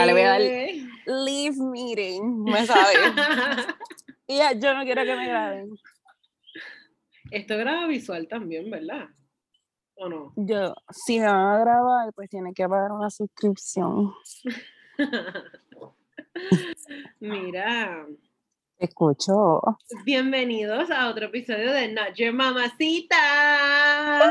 Ahora le voy a dar leave meeting, me sabe. y ya, yo no quiero que me graben. Esto graba visual también, ¿verdad? ¿O no? Yo, si me van a grabar, pues tiene que pagar una suscripción. Mira. Escucho. Bienvenidos a otro episodio de Not Your Mamacita.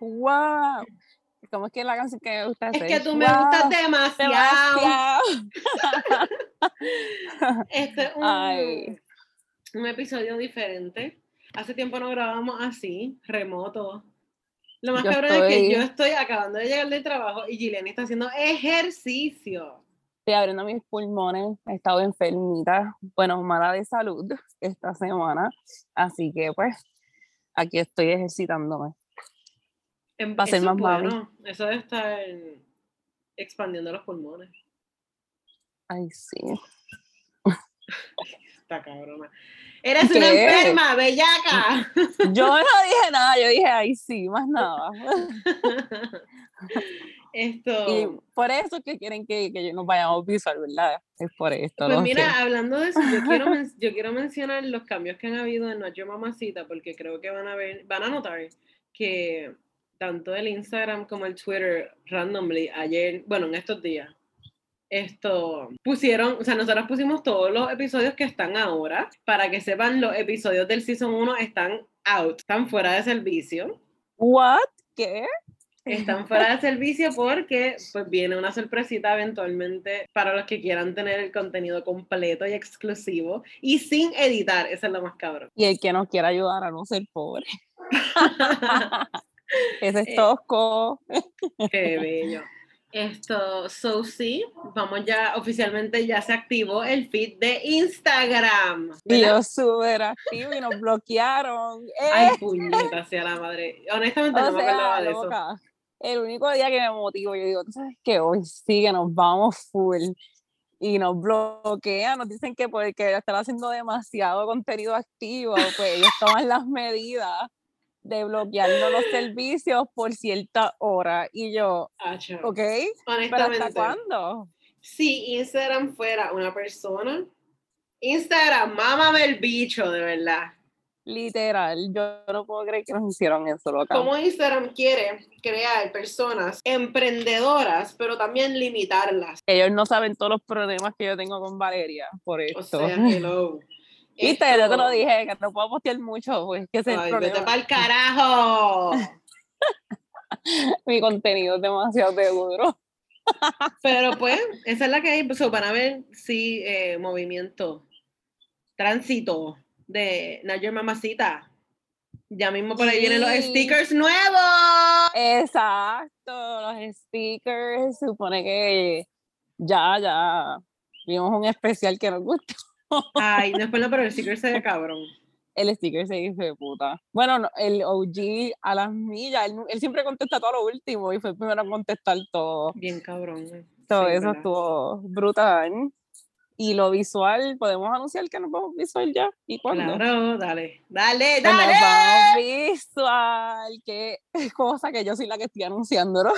Wow. ¿Cómo es que la canción que me gusta Es que tú me gustas demasiado. este es un, episodio diferente. Hace tiempo no grabamos así, remoto. Lo más cabrón es que yo estoy acabando de llegar del trabajo y Gillian está haciendo ejercicio. Estoy abriendo mis pulmones, he estado enfermita, bueno, mala de salud esta semana, así que pues aquí estoy ejercitándome. En, para ser más bueno. Eso debe estar expandiendo los pulmones. Ay, sí. Está cabrona. Eres una enferma, bellaca. Yo no dije nada, yo dije, ay, sí, más nada. Esto. Y por eso que quieren que, que nos vayamos visual, ¿verdad? Es por esto. Pues mira, hablando de eso, yo quiero, yo quiero mencionar los cambios que han habido en Noche Mamacita, porque creo que van a ver, van a notar que tanto el Instagram como el Twitter randomly ayer, bueno, en estos días, esto pusieron, o sea, nosotros pusimos todos los episodios que están ahora, para que sepan, los episodios del Season 1 están out, están fuera de servicio. ¿What? ¿Qué? Están fuera de servicio porque pues viene una sorpresita eventualmente para los que quieran tener el contenido completo y exclusivo y sin editar, eso es lo más cabrón. Y el que nos quiera ayudar a no ser pobre. Ese es eh, tosco. Qué bello. Esto, so sí, vamos ya, oficialmente ya se activó el feed de Instagram. Yo súper activo y nos bloquearon. Ay, puñeta, sea la madre. Honestamente no me acordaba de eso. El único día que me motivo, yo digo, ¿tú sabes qué? Hoy sí que nos vamos full. Y nos bloquean, nos dicen que porque están haciendo demasiado contenido activo, pues ellos toman las medidas de bloquearnos los servicios por cierta hora. Y yo, ¿ok? ¿Pero hasta cuándo? Si Instagram fuera una persona, Instagram, mámame el bicho, de verdad. Literal, yo no puedo creer que nos hicieron eso, loca. Como Instagram quiere crear personas emprendedoras, pero también limitarlas. Ellos no saben todos los problemas que yo tengo con Valeria, por esto. O sea, hello. Viste, yo te lo dije, que no puedo postear mucho, pues que se Ay, para el carajo. Mi contenido es demasiado seguro. Pero pues, esa es la que hay. Pues, van a ver si eh, movimiento, tránsito de Nayer Mamacita. Ya mismo por ahí vienen los stickers nuevos. Exacto, los stickers. Supone que ya, ya vimos un especial que nos gustó. Ay, no, pero el sticker se ve cabrón. El sticker se dice de puta. Bueno, el OG a las millas, él, siempre contesta todo lo último y fue el primero a contestar todo. Bien cabrón. Todo eso estuvo brutal. Y lo visual, podemos anunciar que nos vamos visual ya. ¿Y cuándo? Claro, dale, dale, dale. Nos vamos visual, qué cosa que yo soy la que estoy anunciándolo.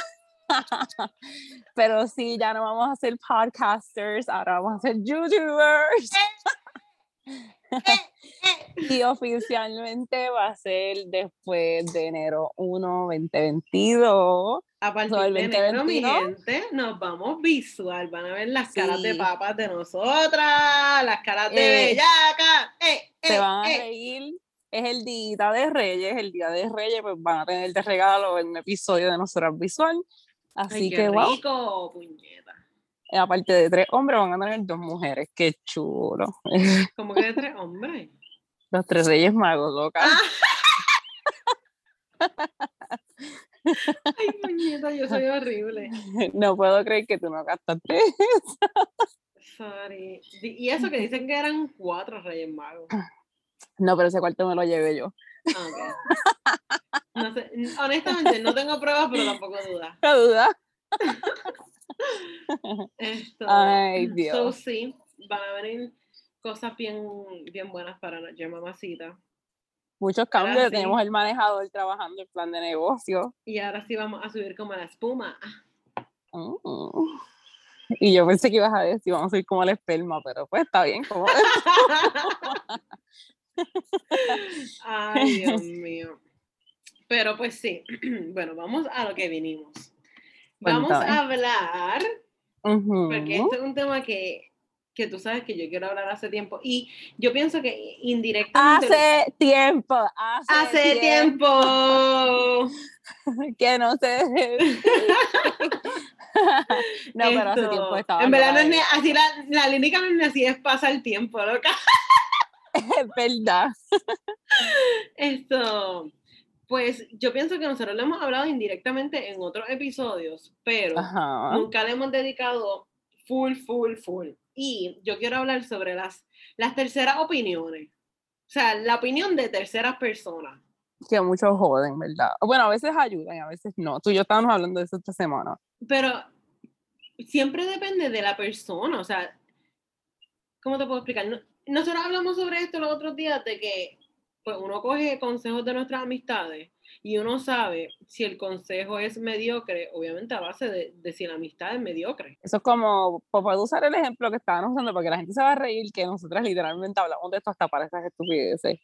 Pero sí, ya no vamos a ser podcasters, ahora vamos a ser YouTubers. y oficialmente va a ser después de enero 1, 2022. A partir de enero, mi gente, nos vamos visual. Van a ver las caras de papas de nosotras, las caras de eh, bellaca. Eh, se van a eh. reír. Es el día de Reyes, el día de Reyes, pues van a tener de regalo un episodio de nosotras visual. Así que, rico, puñeta. Aparte de tres hombres, van a tener dos mujeres. Qué chulo. ¿Cómo que de tres hombres? Los tres reyes magos, loca. Ah. Ay, puñeta, yo soy horrible. No puedo creer que tú no gastaste eso. sorry. Y eso que dicen que eran cuatro Reyes Magos. No, pero ese cuarto me lo llevé yo. Ah, no sé, honestamente, no tengo pruebas, pero tampoco duda. No duda. Esto, Ay, So, Dios. sí, van a venir cosas bien, bien buenas para nuestra mamacita. Muchos cambios. sí. Tenemos el manejador trabajando el plan de negocio. Y ahora sí vamos a subir como la espuma. Mm. Y yo pensé que ibas a decir, vamos a ir como el esperma, pero pues está bien. Como... Ay, Dios mío. Pero pues sí, bueno, vamos a lo que vinimos. Vamos Cuéntame. a hablar, Ujú. porque este es un tema que, que tú sabes que yo quiero hablar hace tiempo. Y yo pienso que indirectamente... Hace tiempo, hace, Hace tiempo. que no sé. no, pero hace Esto, tiempo estaba. En verdad, no es así la, la lírica no es así, es pasa el tiempo, loca. Es verdad. Esto, pues yo pienso que nosotros lo hemos hablado indirectamente en otros episodios, pero Ajá. nunca le hemos dedicado full, full, full. Y yo quiero hablar sobre las, las terceras opiniones. O sea, la opinión de terceras personas. Que muchos joden, ¿verdad? Bueno, a veces ayudan, a veces no. Tú y yo estábamos hablando de eso esta semana. Pero siempre depende de la persona. O sea, ¿cómo te puedo explicar? No- Nosotros hablamos sobre esto los otros días de que pues, uno coge consejos de nuestras amistades y uno sabe si el consejo es mediocre, obviamente a base de, de si la amistad es mediocre. Eso es como, pues, puedo usar el ejemplo que estaban usando porque la gente se va a reír que nosotras literalmente hablamos de esto hasta para esas estupideces.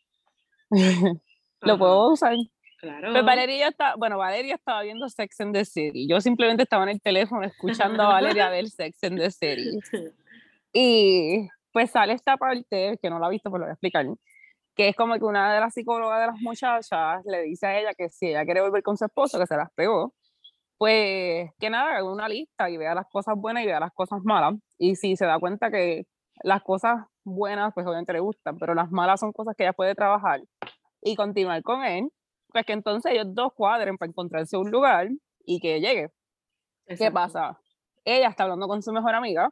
Lo puedo usar. Claro. Pues Valeria está, bueno, Valeria estaba viendo Sex and the City. Yo simplemente estaba en el teléfono escuchando a Valeria ver Sex and the City. Y pues sale esta parte, que no la he visto, pero lo voy a explicar, que es como que una de las psicólogas de las muchachas le dice a ella que si ella quiere volver con su esposo, que se las pegó, pues que nada, haga una lista y vea las cosas buenas y vea las cosas malas. Y si se da cuenta que las cosas buenas, pues obviamente le gustan, pero las malas son cosas que ella puede trabajar y continuar con él, pues que entonces ellos dos cuadren para encontrarse un lugar y que llegue. ¿Qué Exacto. pasa? Ella está hablando con su mejor amiga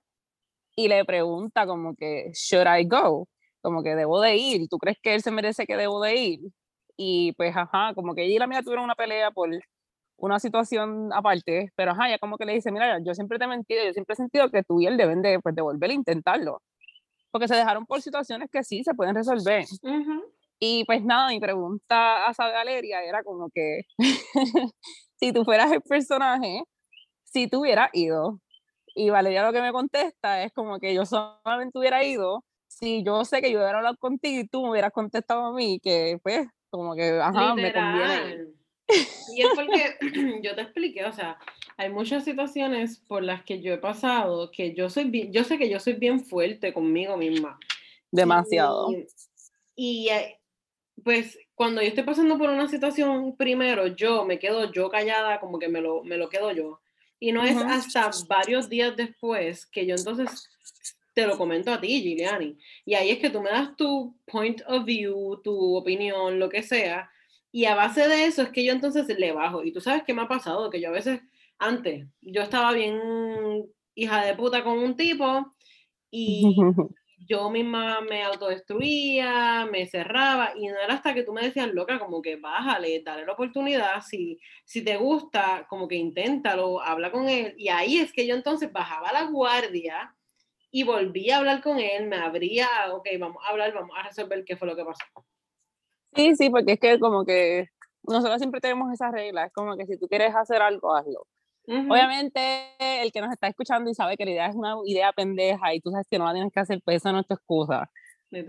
y le pregunta como que, should I go? Como que debo de ir. ¿Tú crees que él se merece que debo de ir? Y pues, ajá, como que ella y la amiga tuvieron una pelea por una situación aparte, pero ajá, ella como que le dice, mira, yo siempre te he mentido, yo siempre he sentido que tú y él deben de, pues, de volver a intentarlo. Porque se dejaron por situaciones que sí se pueden resolver. Ujú. Y pues nada, mi pregunta a esa Valeria era como que, si tú fueras el personaje, si tú hubieras ido, y Valeria lo que me contesta es como que yo solamente hubiera ido si yo sé que yo hubiera hablado contigo y tú me hubieras contestado a mí, que pues, como que, ajá, me conviene. Literal. Y es porque yo te expliqué, o sea, hay muchas situaciones por las que yo he pasado que yo soy bien, yo sé que yo soy bien fuerte conmigo misma. Demasiado. Y, y, eh, pues cuando yo estoy pasando por una situación primero, yo me quedo yo callada, como que me lo, me lo quedo yo. Y no es Ujú. hasta varios días después que yo entonces te lo comento a ti, Giuliani. Y ahí es que tú me das tu point of view, tu opinión, lo que sea. Y a base de eso es que yo entonces le bajo. Y tú sabes qué me ha pasado, que yo a veces, antes, yo estaba bien hija de puta con un tipo y yo misma me autodestruía, me cerraba y no era hasta que tú me decías, loca, como que bájale, dale la oportunidad, si, si te gusta, como que inténtalo, habla con él. Y ahí es que yo entonces bajaba la guardia y volví a hablar con él, me abría, ok, vamos a hablar, vamos a resolver qué fue lo que pasó. Sí, sí, porque es que como que nosotros siempre tenemos esas reglas, como que si tú quieres hacer algo, hazlo. Ujú. Obviamente, el que nos está escuchando y sabe que la idea es una idea pendeja y tú sabes que no la tienes que hacer, pues eso no es tu excusa.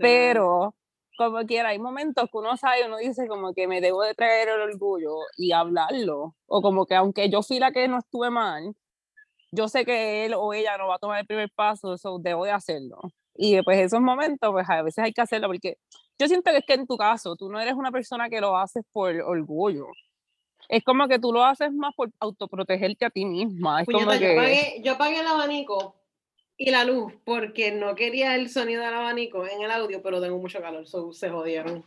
Pero, como quiera, hay momentos que uno sabe, uno dice como que me debo de traer el orgullo y hablarlo. O como que aunque yo fui la que no estuve mal, yo sé que él o ella no va a tomar el primer paso, eso debo de hacerlo. Y pues esos momentos, pues a veces hay que hacerlo, porque yo siento que es que en tu caso, tú no eres una persona que lo haces por orgullo. Es como que tú lo haces más por autoprotegerte a ti misma. Es como Puñeta, yo, que... apagué, yo apagué el abanico y la luz porque no quería el sonido del abanico en el audio, pero tengo mucho calor, so, se jodieron.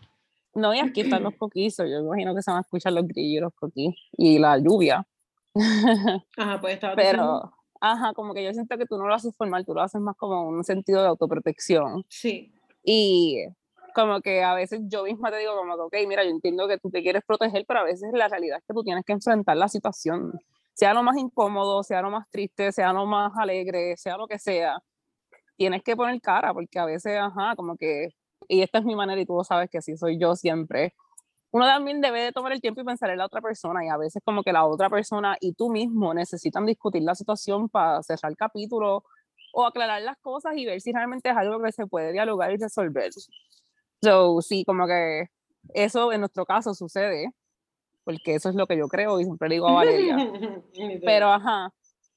No, y aquí están los coquizos. Yo imagino que se van a escuchar los grillos los coquis. Y la lluvia. Ajá, pues estaba Pero, ajá, como que yo siento que tú no lo haces formal, tú lo haces más como un sentido de autoprotección. Sí. Y como que a veces yo misma te digo como que, ok, mira, yo entiendo que tú te quieres proteger, pero a veces la realidad es que tú tienes que enfrentar la situación, sea lo más incómodo, sea lo más triste, sea lo más alegre, sea lo que sea, tienes que poner cara, porque a veces, ajá, como que, y esta es mi manera y tú sabes que así soy yo siempre, uno también debe de tomar el tiempo y pensar en la otra persona y a veces como que la otra persona y tú mismo necesitan discutir la situación para cerrar el capítulo o aclarar las cosas y ver si realmente es algo que se puede dialogar y resolver. So, sí, como que eso en nuestro caso sucede, porque eso es lo que yo creo y siempre le digo a Valeria. Pero, ajá,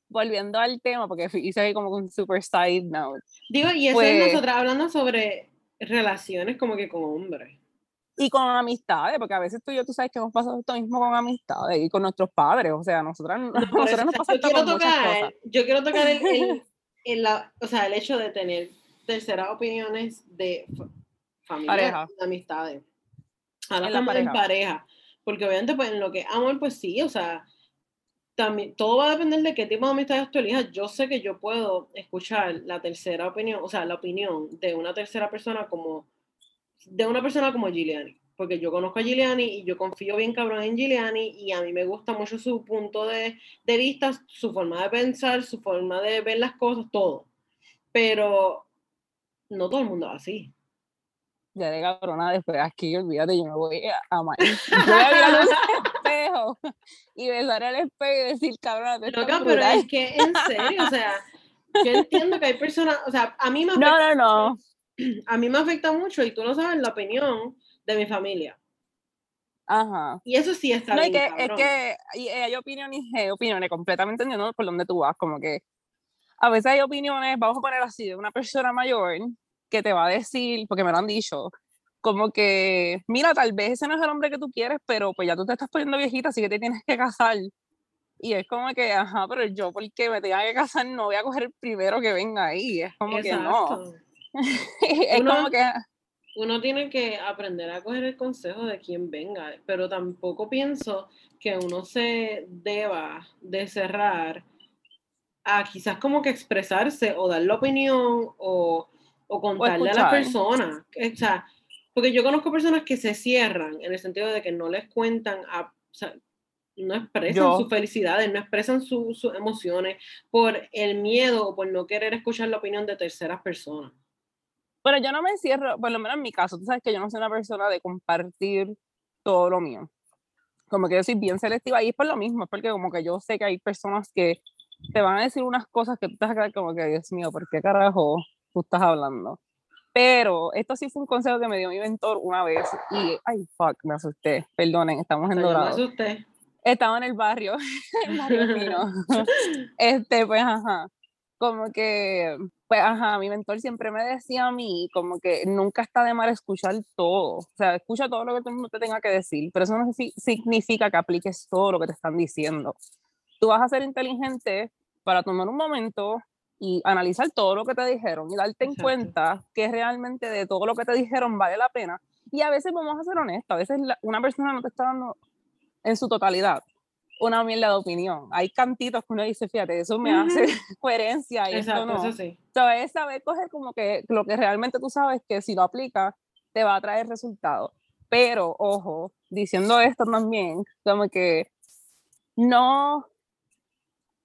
volviendo al tema, porque hice ahí como un super side note. Digo, y eso es pues nosotros hablando sobre relaciones como que con hombres. Y con amistades, porque a veces tú y yo, tú sabes que hemos pasado esto mismo con amistades y con nuestros padres, o sea, nosotras, no, nosotras nos pasa yo, tocar, yo quiero tocar el, el, la, o sea, el hecho de tener terceras opiniones de familia, de amistades. Ahora estamos pareja. en pareja. Porque obviamente, pues en lo que amor, pues sí, o sea, también todo va a depender de qué tipo de amistades tú elijas. Yo sé que yo puedo escuchar la tercera opinión, o sea, la opinión de una tercera persona como, de una persona como Giuliani. Porque yo conozco a Giuliani y yo confío bien cabrón en Giuliani y a mí me gusta mucho su punto de, de vista, su forma de pensar, su forma de ver las cosas, todo. Pero no todo el mundo es así ya de cabrona después aquí, olvídate, yo me voy a amar. Yo voy a mirar al espejo y besar al espejo y decir, cabrona, te Loca, pero es que en serio, o sea, yo entiendo que hay personas, o sea, a mí me. No, no, no. A mí me afecta mucho y tú no sabes la opinión de mi familia. Ajá. Y eso sí está no, bien. Es que, es que hay opiniones y opiniones, completamente entiendo por dónde tú vas, como que a veces hay opiniones, vamos a poner así, de una persona mayor que te va a decir, porque me lo han dicho, como que, mira, tal vez ese no es el hombre que tú quieres, pero pues ya tú te estás poniendo viejita, así que te tienes que casar. Y es como que, ajá, pero yo porque me tenga que casar no voy a coger el primero que venga ahí. Es como que no. es uno, como que... Uno tiene que aprender a coger el consejo de quien venga, pero tampoco pienso que uno se deba de cerrar a quizás como que expresarse o dar la opinión o o contarle a la persona. O sea, porque yo conozco personas que se cierran en el sentido de que no les cuentan, a, o sea, no expresan sus felicidades, no expresan sus emociones por el miedo o por no querer escuchar la opinión de terceras personas. Bueno, yo no me encierro, por lo menos en mi caso, tú sabes que yo no soy una persona de compartir todo lo mío. Como que yo soy bien selectiva y es por lo mismo, porque como que yo sé que hay personas que te van a decir unas cosas que tú te vas a quedar como que, Dios mío, ¿por qué carajo tú estás hablando. Pero esto sí fue un consejo que me dio mi mentor una vez y, ay, fuck, me asusté. Perdonen, estamos en Dorado. Me asusté. Estaba en el barrio, el barrio este, pues, ajá, como que, pues, ajá, mi mentor siempre me decía a mí, como que nunca está de mal escuchar todo. O sea, escucha todo lo que todo el mundo te tenga que decir, pero eso no significa que apliques todo lo que te están diciendo. Tú vas a ser inteligente para tomar un momento, y analizar todo lo que te dijeron y darte en cuenta que realmente de todo lo que te dijeron vale la pena. Y a veces vamos a ser honestos, a veces una persona no te está dando en su totalidad una mierda de opinión. Hay cantitos que uno dice, fíjate, eso me hace coherencia y Exacto, no. Eso sí. es saber coger como que lo que realmente tú sabes que si lo aplicas te va a traer resultados. Pero, ojo, diciendo esto también, como que no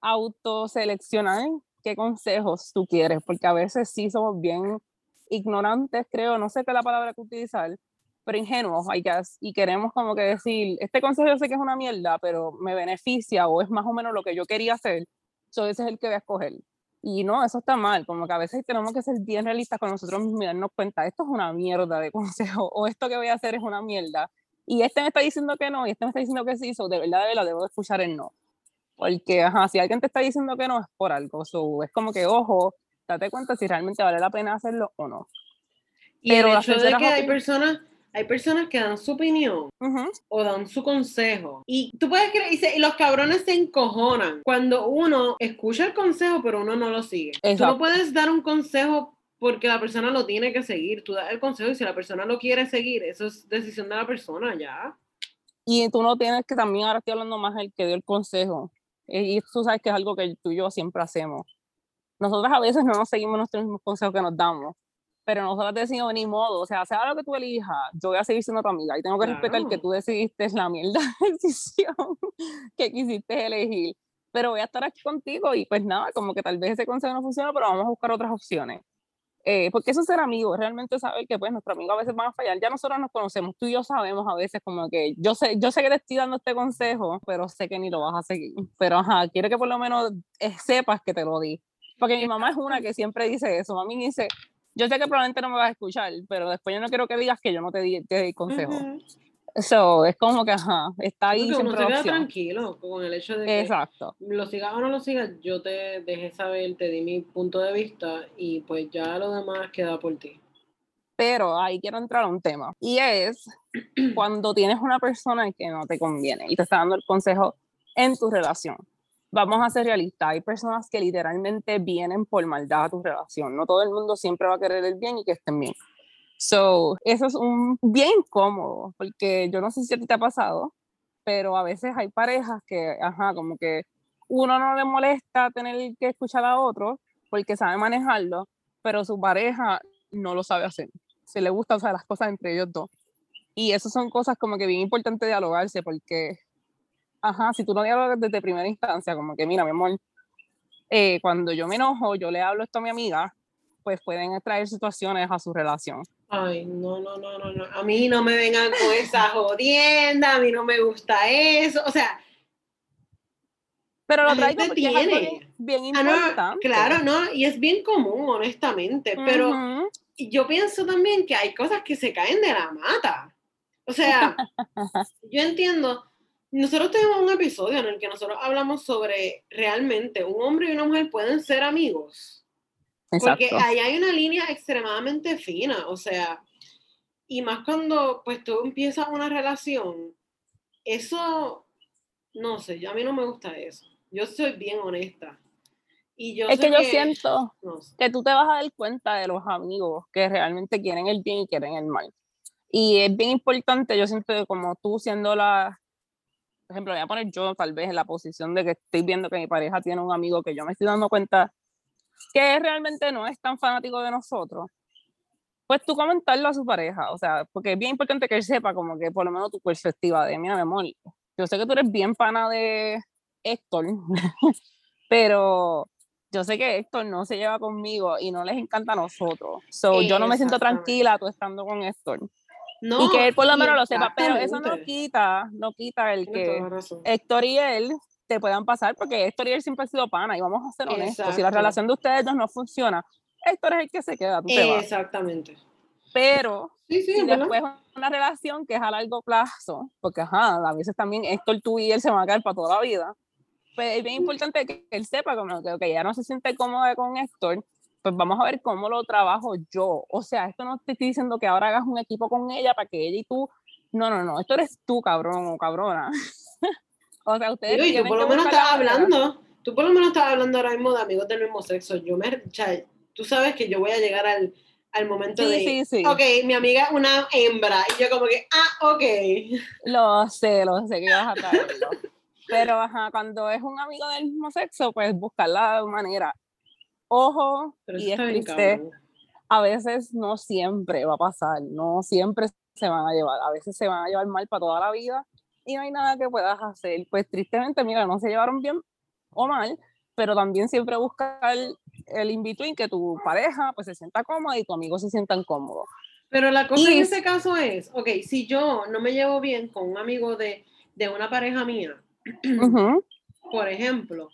autoseleccionar qué consejos tú quieres, porque a veces sí somos bien ignorantes, creo, no sé qué es la palabra que utilizar, pero ingenuos, I guess, y queremos como que decir, este consejo yo sé que es una mierda, pero me beneficia o es más o menos lo que yo quería hacer, so ese es el que voy a escoger. Y no, eso está mal, como que a veces tenemos que ser bien realistas con nosotros mismos y darnos cuenta, esto es una mierda de consejo, o esto que voy a hacer es una mierda. Y este me está diciendo que no, y este me está diciendo que sí, so de verdad, de verdad, debo escuchar el no. Porque, ajá, si alguien te está diciendo que no es por algo, es como que, ojo, date cuenta si realmente vale la pena hacerlo o no. Y Pero el hecho de que hay personas, hay personas que dan su opinión o dan su consejo. Y tú puedes creer, y, los cabrones se encojonan cuando uno escucha el consejo, pero uno no lo sigue. Tú no puedes dar un consejo porque la persona lo tiene que seguir. Tú das el consejo y si la persona lo quiere seguir, eso es decisión de la persona ya. Y tú no tienes que también, ahora estoy hablando más el que dio el consejo, y tú sabes que es algo que tú y yo siempre hacemos. Nosotros a veces no nos seguimos nuestros mismos consejos que nos damos, pero nosotros decimos ni modo, o sea, sea lo que tú elijas, yo voy a seguir siendo tu amiga y tengo que respetar que tú decidiste la mierda decisión que quisiste elegir, pero voy a estar aquí contigo y pues nada, como que tal vez ese consejo no funciona, pero vamos a buscar otras opciones. Eh, porque eso es ser amigos, realmente saber que pues nuestros amigos a veces van a fallar, ya nosotros nos conocemos, tú y yo sabemos a veces como que yo sé, yo sé que te estoy dando este consejo, pero sé que ni lo vas a seguir, pero ajá, quiero que por lo menos eh, sepas que te lo di, porque mi mamá es una que siempre dice eso, mami dice, yo sé que probablemente no me vas a escuchar, pero después yo no quiero que digas que yo no te di, te di consejo. Eso es como que, ajá, está ahí. Porque uno se queda tranquilo con el hecho de que Exacto. lo sigas o no lo sigas, yo te dejé saber, te di mi punto de vista y pues ya lo demás queda por ti. Pero ahí quiero entrar a un tema y es cuando tienes una persona que no te conviene y te está dando el consejo en tu relación. Vamos a ser realistas, hay personas que literalmente vienen por maldad a tu relación. No todo el mundo siempre va a querer el bien y que estén bien. So, eso es un bien incómodo, porque yo no sé si a ti te ha pasado, pero a veces hay parejas que, ajá, como que uno no le molesta tener que escuchar a otro porque sabe manejarlo, pero su pareja no lo sabe hacer. Se le gusta hacer las cosas entre ellos dos. Y eso son cosas como que bien importante dialogarse porque, ajá, si tú no dialogas desde primera instancia, como que, mira, mi amor, eh, cuando yo me enojo, yo le hablo esto a mi amiga, pues pueden traer situaciones a su relación. Ay, no, no, no, no, no. A mí no me vengan con esa jodienda, a mí no me gusta eso. O sea. Pero lo traigo porque tiene. bien importante. Ah, no, claro, no, y es bien común, honestamente. Pero yo pienso también que hay cosas que se caen de la mata. O sea, yo entiendo. Nosotros tenemos un episodio en el que nosotros hablamos sobre realmente un hombre y una mujer pueden ser amigos. Porque ahí hay una línea extremadamente fina, o sea, y más cuando pues tú empiezas una relación, eso, no sé, a mí no me gusta eso. Yo soy bien honesta. Y yo es que yo siento que tú te vas a dar cuenta de los amigos que realmente quieren el bien y quieren el mal. Y es bien importante, yo siento que como tú siendo la, por ejemplo, voy a poner yo tal vez en la posición de que estoy viendo que mi pareja tiene un amigo que yo me estoy dando cuenta que realmente no es tan fanático de nosotros, pues tú comentarlo a su pareja, o sea, porque es bien importante que él sepa como que por lo menos tu perspectiva de, mira, mi amor, yo sé que tú eres bien pana de Héctor, pero yo sé que Héctor no se lleva conmigo y no les encanta a nosotros. So, yo no me siento tranquila tú estando con Héctor. No, y que él por lo menos lo sepa, pero eso no quita, no quita el que Héctor y él te puedan pasar, porque Héctor y él siempre ha sido pana, y vamos a ser honestos, si la relación de ustedes dos no funciona, Héctor es el que se queda, tú te Exactamente. Pero sí, sí, si después una relación que es a largo plazo, porque ajá, a veces también Héctor, tú y él se van a quedar para toda la vida, pues es bien importante que él sepa como que okay, ya no se siente cómodo con Héctor, pues vamos a ver cómo lo trabajo yo. O sea, esto no te estoy diciendo que ahora hagas un equipo con ella para que ella y tú, no, no, no, esto eres tú, cabrón o cabrona. O sea, ustedes. tú por lo menos estabas hablando, tú por lo menos estabas hablando ahora mismo de amigos del mismo sexo. Yo me, tú sabes que yo voy a llegar al, al momento de, sí, sí. ok, mi amiga es una hembra, y yo como que, ah, ok. Lo sé, lo sé que ibas a traerlo. Pero, ajá, cuando es un amigo del mismo sexo, pues buscarla de manera. Ojo, y es triste. A veces no siempre va a pasar, no siempre se van a llevar, a veces se van a llevar mal para toda la vida y no hay nada que puedas hacer. Pues tristemente, mira, no se llevaron bien o mal, pero también siempre buscar el, el in-between, que tu pareja pues se sienta cómoda y tu amigo se sientan cómodos. Pero la cosa en ese caso es, ok, si yo no me llevo bien con un amigo de, de una pareja mía, por ejemplo,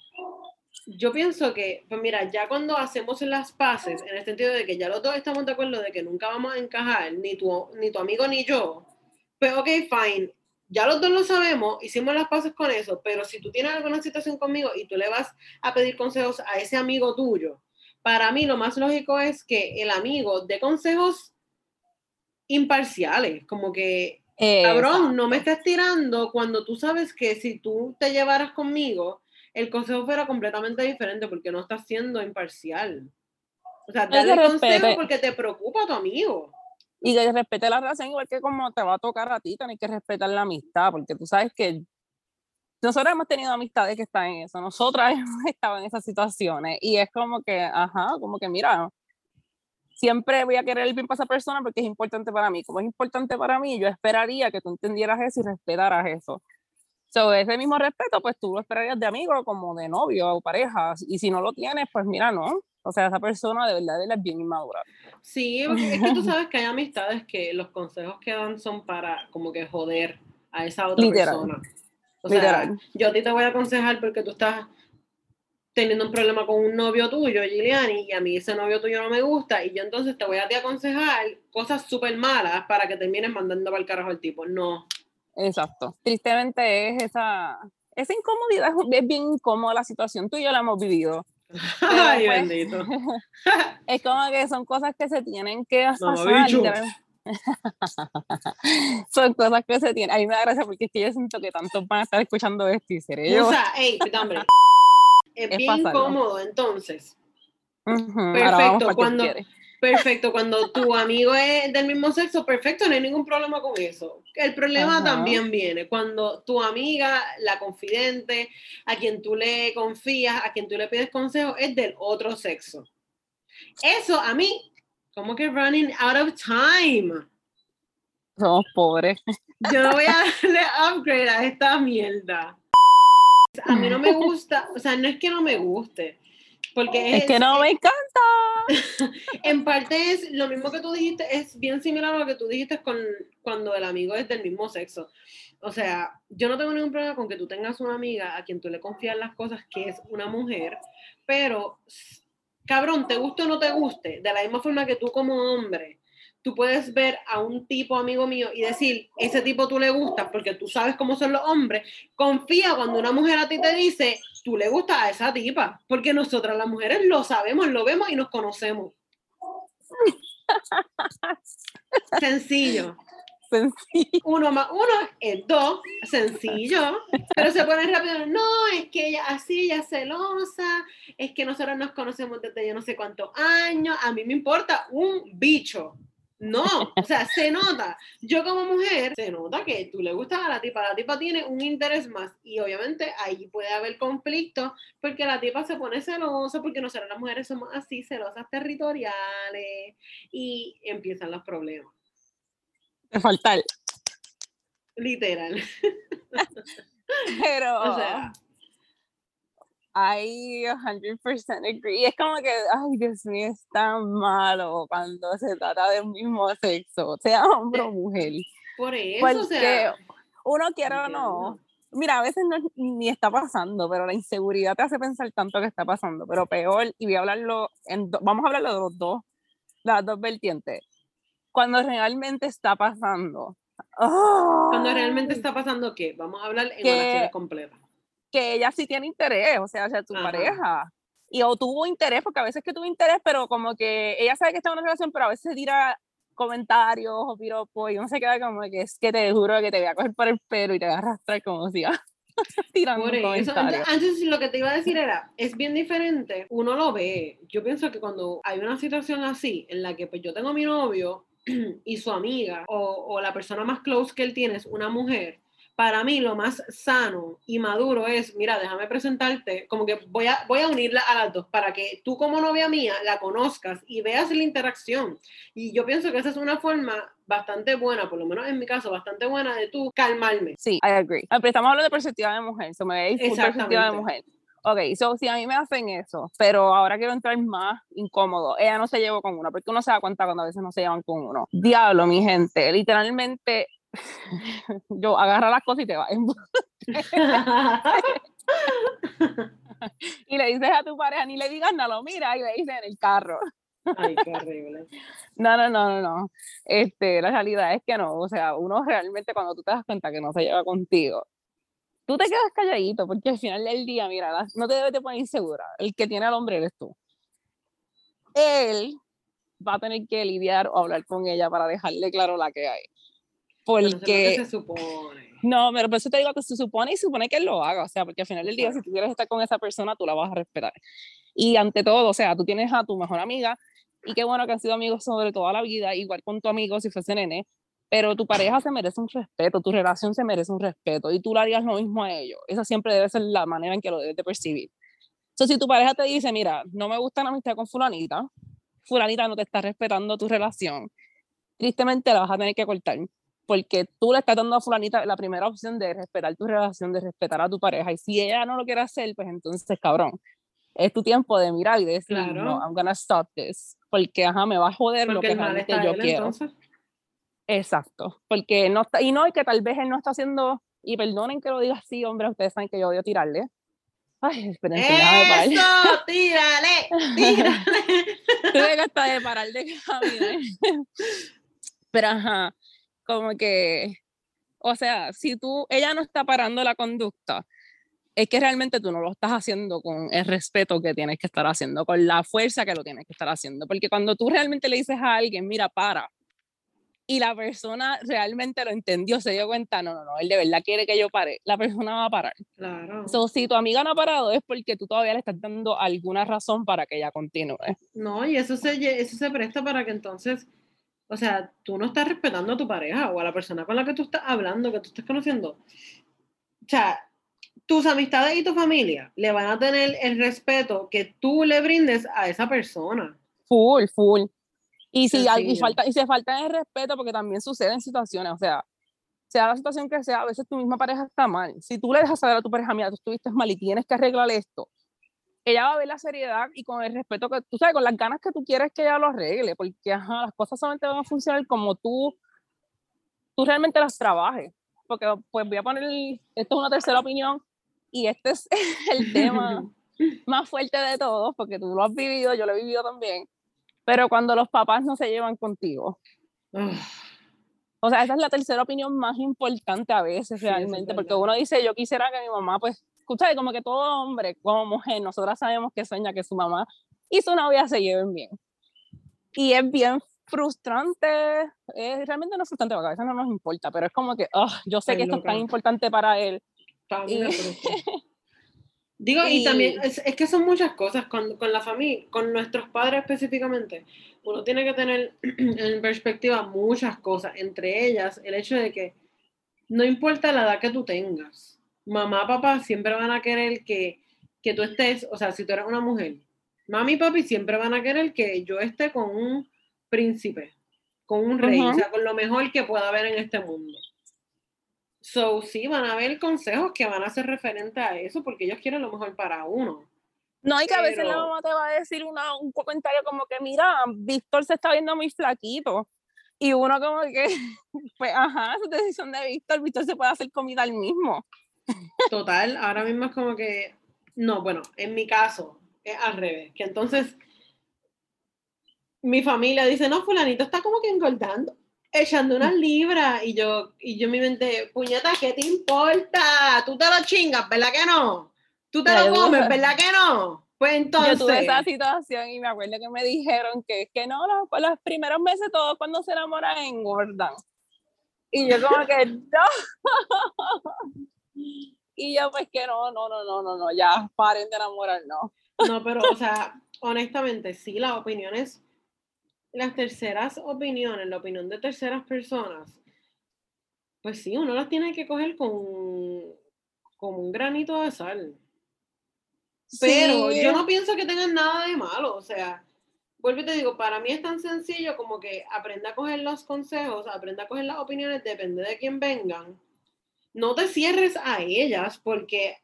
yo pienso que, pues mira, ya cuando hacemos las paces, en el sentido de que ya los dos estamos de acuerdo de que nunca vamos a encajar, ni tu, ni tu amigo ni yo, pues ok, fine, ya los dos lo sabemos, hicimos las paces con eso, pero si tú tienes alguna situación conmigo y tú le vas a pedir consejos a ese amigo tuyo, para mí lo más lógico es que el amigo dé consejos imparciales, como que, cabrón, no me estás tirando cuando tú sabes que si tú te llevaras conmigo, el consejo fuera completamente diferente porque no estás siendo imparcial. O sea, dale consejo porque te preocupa tu amigo y que respete la relación igual que como te va a tocar a ti, tienes que respetar la amistad, porque tú sabes que nosotros hemos tenido amistades que están en eso, nosotras hemos estado en esas situaciones y es como que, ajá, como que mira, siempre voy a querer el bien para esa persona porque es importante para mí. Como es importante para mí, yo esperaría que tú entendieras eso y respetaras eso. So, ese mismo respeto, pues tú lo esperarías de amigo, como de novio o pareja. Y si no lo tienes, pues mira, no. O sea, esa persona de verdad es bien inmadura. Sí, porque es que tú sabes que hay amistades que los consejos que dan son para como que joder a esa otra persona. O sea, yo a ti te voy a aconsejar porque tú estás teniendo un problema con un novio tuyo, Giuliani, y a mí ese novio tuyo no me gusta, y yo entonces te voy a te aconsejar cosas súper malas para que termines mandando para el carajo al tipo. No. Exacto. Tristemente es esa, esa incomodidad, es bien incómoda la situación. Tú y yo la hemos vivido. Ay, pues, bendito. es como que son cosas que se tienen que hacer. son cosas que se tienen. A mí me da gracia porque es que yo siento que tantos van a estar escuchando esto y seré yo. O sea, hey, hombre es, bien incómodo, entonces. Perfecto, cuando, perfecto, cuando tu amigo es del mismo sexo, perfecto, no hay ningún problema con eso. El problema también viene cuando tu amiga, la confidente, a quien tú le confías, a quien tú le pides consejo, es del otro sexo. Eso a mí, como que running out of time. Somos pobres. Yo no voy a darle upgrade a esta mierda a mí no me gusta, o sea, no es que no me guste, porque es, que no me encanta. en parte es lo mismo que tú dijiste, es bien similar a lo que tú dijiste con cuando el amigo es del mismo sexo. O sea, yo no tengo ningún problema con que tú tengas una amiga a quien tú le confías las cosas, que es una mujer, pero cabrón, te guste o no te guste, de la misma forma que tú como hombre tú puedes ver a un tipo amigo mío y decir, ese tipo tú le gusta porque tú sabes cómo son los hombres. Confía cuando una mujer a ti te dice, tú le gustas a esa tipa, porque nosotras las mujeres lo sabemos, lo vemos y nos conocemos. Sencillo. Sencillo. Uno más uno es dos, sencillo, pero se pone rápido, no, es que ella así, ella es celosa, es que nosotros nos conocemos desde yo no sé cuántos años, a mí me importa un bicho, no, o sea, se nota. Yo como mujer, se nota que tú le gustas a la tipa, la tipa tiene un interés más y obviamente ahí puede haber conflicto porque la tipa se pone celosa porque nosotros las mujeres somos así, celosas territoriales y empiezan los problemas. De faltar. Literal. Pero, o sea, I 100% agree. Es como que, ay, Dios mío, es tan malo cuando se trata de un mismo sexo, sea hombre o mujer. Por eso, o sea, uno quiere o no. Mira, a veces no, ni está pasando, pero la inseguridad te hace pensar tanto que está pasando. Pero peor, y voy a hablarlo, en vamos a hablarlo de los dos, las dos vertientes. Cuando realmente está pasando. Cuando realmente está pasando, ¿qué? Vamos a hablar en una serie completa que ella sí tiene interés, o sea, sea, tu pareja. Y o tuvo interés, porque a veces que tuvo interés, pero como que ella sabe que está en una relación, pero a veces tira comentarios o piropos y uno se queda como que es que te juro que te voy a coger por el pelo y te voy a arrastrar como si tirando eso, antes lo que te iba a decir era, es bien diferente, uno lo ve, yo pienso que cuando hay una situación así, en la que pues yo tengo a mi novio y su amiga o, o la persona más close que él tiene es una mujer, para mí lo más sano y maduro es, mira, déjame presentarte, como que voy a, voy a unirla a las dos para que tú como novia mía la conozcas y veas la interacción. Y yo pienso que esa es una forma bastante buena, por lo menos en mi caso, bastante buena de tú calmarme. Sí, I agree. Ah, pero estamos hablando de perspectiva de mujer, so me veis perspectiva de mujer. Ok, so si a mí me hacen eso, pero ahora quiero entrar más incómodo, ella no se llevó con uno, porque uno se da cuenta cuando a veces no se llevan con uno. Diablo, mi gente, literalmente yo agarra las cosas y te vas. y le dices a tu pareja, ni le digas nada, lo mira y le dices en el carro. Ay, qué horrible. No, no, no, no, no. Este, la realidad es que no. O sea, uno realmente cuando tú te das cuenta que no se lleva contigo, tú te quedas calladito porque al final del día, mira, no te debes de poner insegura. El que tiene al hombre eres tú. Él va a tener que lidiar o hablar con ella para dejarle claro la que hay. Porque... se supone. No, pero por eso te digo que se supone y supone que él lo haga, o sea, porque al final del día, si tú quieres estar con esa persona, tú la vas a respetar. Y ante todo, o sea, tú tienes a tu mejor amiga, y qué bueno que han sido amigos sobre toda la vida, igual con tu amigo si fuese nene, pero tu pareja se merece un respeto, tu relación se merece un respeto y tú le harías lo mismo a ellos. Esa siempre debe ser la manera en que lo debes de percibir. Entonces, si tu pareja te dice, mira, no me gusta la amistad con fulanita, fulanita no te está respetando tu relación, tristemente la vas a tener que cortar, porque tú le estás dando a fulanita la primera opción de respetar tu relación, de respetar a tu pareja, y si ella no lo quiere hacer, pues entonces, cabrón, es tu tiempo de mirar y decir, no, I'm gonna stop this, porque, ajá, me va a joder lo que realmente yo quiero. Exacto, porque no está, y no, y que tal vez él no está haciendo, y perdonen que lo diga así, hombre, ustedes saben que yo odio tirarle. Ay, esperen, ¡Eso! ¡Tírale! ¡Tírale! Tuve que hasta de parar de caminar. Pero ajá, como que, o sea, si tú, ella no está parando la conducta, es que realmente tú no lo estás haciendo con el respeto que tienes que estar haciendo, con la fuerza que lo tienes que estar haciendo. Porque cuando tú realmente le dices a alguien, mira, para, y la persona realmente lo entendió, se dio cuenta, no, no, no, él de verdad quiere que yo pare, la persona va a parar. Claro. So, si tu amiga no ha parado es porque tú todavía le estás dando alguna razón para que ella continúe. No, y eso se, eso se presta para que entonces, o sea, tú no estás respetando a tu pareja o a la persona con la que tú estás hablando, que tú estás conociendo. O sea, tus amistades y tu familia le van a tener el respeto que tú le brindes a esa persona. Full, full. Y si y falta, y se falta el respeto, porque también sucede en situaciones, o sea, sea la situación que sea, a veces tu misma pareja está mal. Si tú le dejas saber a tu pareja, mira, tú estuviste mal y tienes que arreglar esto, ella va a ver la seriedad y con el respeto que tú sabes, con las ganas que tú quieres que ella lo arregle, porque ajá, las cosas solamente van a funcionar como tú, tú realmente las trabajes. Porque, pues voy a poner, esto es una tercera opinión y este es el tema más fuerte de todos, porque tú lo has vivido, yo lo he vivido también pero cuando los papás no se llevan contigo. O sea, esa es la tercera opinión más importante a veces realmente, porque uno dice, yo quisiera que mi mamá, pues, escucha, como que todo hombre, como mujer, nosotras sabemos que sueña que su mamá y su novia se lleven bien. Y es bien frustrante, es, realmente no es frustrante, porque a veces no nos importa, pero es como que, oh, yo sé que esto es tan importante para él. Y, Digo, y, también es, que son muchas cosas con, con la familia, con nuestros padres específicamente. Uno tiene que tener en perspectiva muchas cosas, entre ellas el hecho de que no importa la edad que tú tengas, mamá, papá siempre van a querer que, que tú estés, o sea, si tú eres una mujer, mami y papi siempre van a querer que yo esté con un príncipe, con un rey, o sea, con lo mejor que pueda haber en este mundo. So, sí, van a haber consejos que van a ser referentes a eso porque ellos quieren lo mejor para uno. No, hay que a veces la mamá te va a decir una, un comentario como que, mira, Víctor se está viendo muy flaquito. Y uno como que, pues, ajá, es decisión de Víctor, Víctor se puede hacer comida al mismo. Total, ahora mismo es como que, no, bueno, en mi caso es al revés, que entonces mi familia dice, no, fulanito está como que engordando echando unas libras y yo, y yo mi mente, puñeta, ¿qué te importa? Tú te lo chingas, ¿verdad que no? Tú te lo comes, ¿verdad que no? Pues entonces. Yo tuve esa situación y me acuerdo que me dijeron que es que no, los, los primeros meses todos cuando se enamoran engordan. Y yo como que no. Y yo pues que no, no, no, no, no, no, ya paren de enamorar, no. No, pero o sea, honestamente, sí, las opiniones las terceras opiniones, la opinión de terceras personas, pues sí, uno las tiene que coger con, con un granito de sal. Pero yo no pienso que tengan nada de malo, o sea, vuelvo y te digo, para mí es tan sencillo como que aprenda a coger los consejos, aprenda a coger las opiniones, depende de quién vengan. No te cierres a ellas porque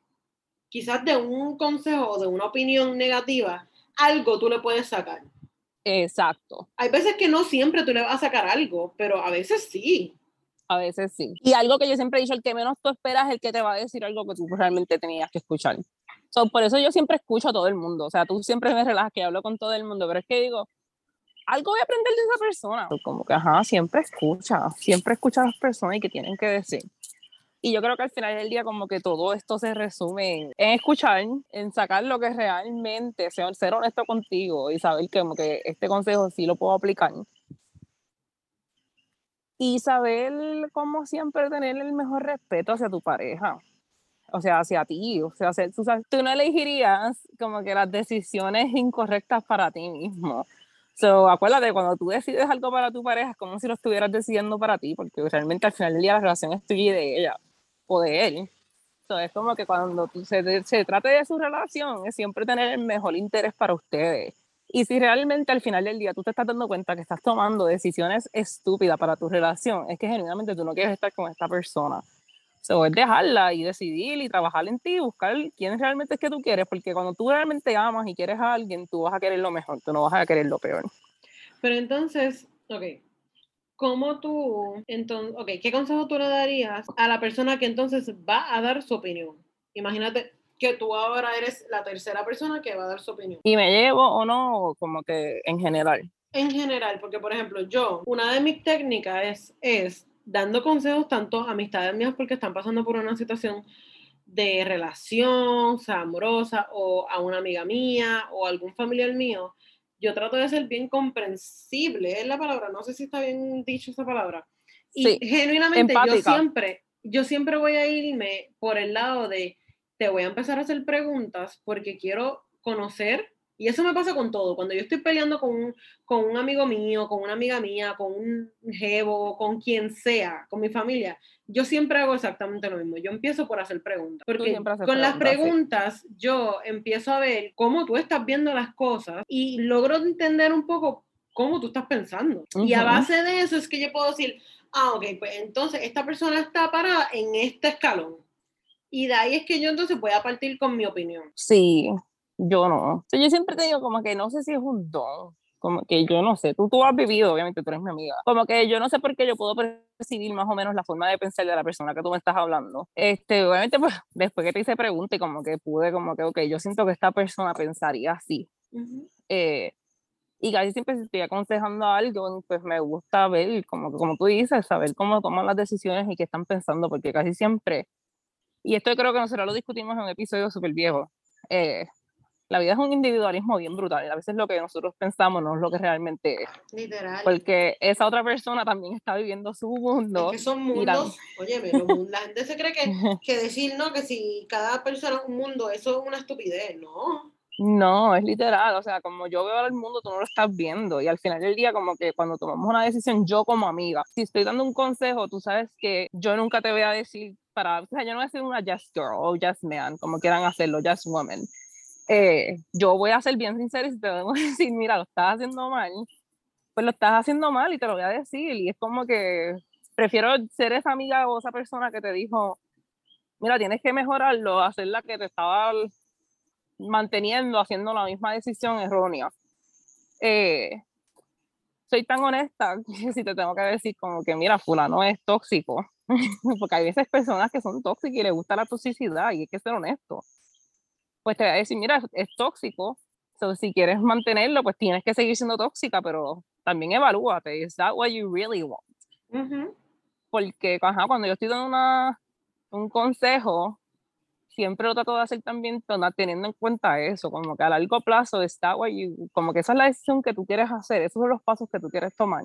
quizás de un consejo o de una opinión negativa, algo tú le puedes sacar. Exacto. Hay veces que no siempre tú le vas a sacar algo, pero a veces sí. A veces sí. Y algo que yo siempre he dicho, el que menos tú esperas es el que te va a decir algo que tú realmente tenías que escuchar. So, por eso yo siempre escucho a todo el mundo. O sea, tú siempre me relajas que hablo con todo el mundo, pero es que digo, algo voy a aprender de esa persona. Como que, ajá, siempre escucha, siempre escucha a las personas y que tienen que decir. Y yo creo que al final del día como que todo esto se resume en, escuchar, en sacar lo que realmente, ser, ser honesto contigo y saber que como que este consejo sí lo puedo aplicar. Y saber cómo siempre tener el mejor respeto hacia tu pareja. O sea, hacia ti. O sea, tú, tú no elegirías como que las decisiones incorrectas para ti mismo. So, acuérdate, cuando tú decides algo para tu pareja, es como si lo estuvieras decidiendo para ti, porque realmente al final del día la relación es tuya y de ella, o de él. So, es como que cuando se, se trate de su relación, es siempre tener el mejor interés para ustedes. Y si realmente al final del día tú te estás dando cuenta que estás tomando decisiones estúpidas para tu relación, es que genuinamente tú no quieres estar con esta persona. So, es dejarla y decidir y trabajar en ti, buscar quién realmente es que tú quieres, porque cuando tú realmente amas y quieres a alguien, tú vas a querer lo mejor, tú no vas a querer lo peor. Pero entonces, ok, ¿cómo tú, entonces, ok, qué consejo tú le darías a la persona que entonces va a dar su opinión? Imagínate que tú ahora eres la tercera persona que va a dar su opinión. Y me llevo o no, como que en general. En general, porque por ejemplo, yo, una de mis técnicas es, es dando consejos tanto a amistades mías porque están pasando por una situación de relación, amorosa, o a una amiga mía, o algún familiar mío, yo trato de ser bien comprensible, es la palabra, no sé si está bien dicho esa palabra. Y genuinamente yo siempre, yo siempre voy a irme por el lado de, te voy a empezar a hacer preguntas porque quiero conocer y eso me pasa con todo. Cuando yo estoy peleando con un, con un amigo mío, con una amiga mía, con un jevo, con quien sea, con mi familia, yo siempre hago exactamente lo mismo. Yo empiezo por hacer preguntas. Porque con las preguntas yo empiezo a ver cómo tú estás viendo las cosas y logro entender un poco cómo tú estás pensando. Y a base de eso es que yo puedo decir, ah, ok, pues entonces esta persona está parada en este escalón. Y de ahí es que yo entonces voy a partir con mi opinión. Sí, yo no. yo siempre te digo como que no sé si es un don, como que yo no sé, tú, tú has vivido, obviamente tú eres mi amiga, como que yo no sé por qué yo puedo percibir más o menos la forma de pensar de la persona que tú me estás hablando. Este, obviamente pues después que te hice pregunta y como que pude como que, ok, yo siento que esta persona pensaría así. eh, y casi siempre si estoy aconsejando algo, pues me gusta ver, como, como tú dices, saber cómo toman las decisiones y qué están pensando, porque casi siempre, y esto creo que nosotros lo discutimos en un episodio súper viejo, eh, la vida es un individualismo bien brutal. A veces lo que nosotros pensamos no es lo que realmente es. Literal. Porque esa otra persona también está viviendo su mundo. Es que son mundos. Oye, la gente se cree que, que decir, ¿no? Que si cada persona es un mundo, eso es una estupidez. No. No, es literal, o sea, como yo veo el mundo, tú no lo estás viendo y al final del día como que cuando tomamos una decisión, yo como amiga, si estoy dando un consejo, tú sabes que yo nunca te voy a decir para, o sea, yo no voy a ser una just girl o just man, como quieran hacerlo, just woman. Eh, yo voy a ser bien sincera y te voy a decir, mira, lo estás haciendo mal, pues lo estás haciendo mal y te lo voy a decir. Y es como que prefiero ser esa amiga o esa persona que te dijo, mira, tienes que mejorarlo, hacer la que te estaba manteniendo, haciendo la misma decisión errónea. Eh, soy tan honesta que si te tengo que decir como que, mira, fulano es tóxico, porque hay veces personas que son tóxicas y les gusta la toxicidad y hay que ser honesto pues te va a decir, mira, es tóxico, so, si quieres mantenerlo, pues tienes que seguir siendo tóxica, pero también evalúate, ¿is that what you really want? Porque ajá, cuando yo estoy dando una, un consejo, siempre lo trato de hacer también teniendo en cuenta eso, como que a largo plazo está, como que esa es la decisión que tú quieres hacer, esos son los pasos que tú quieres tomar.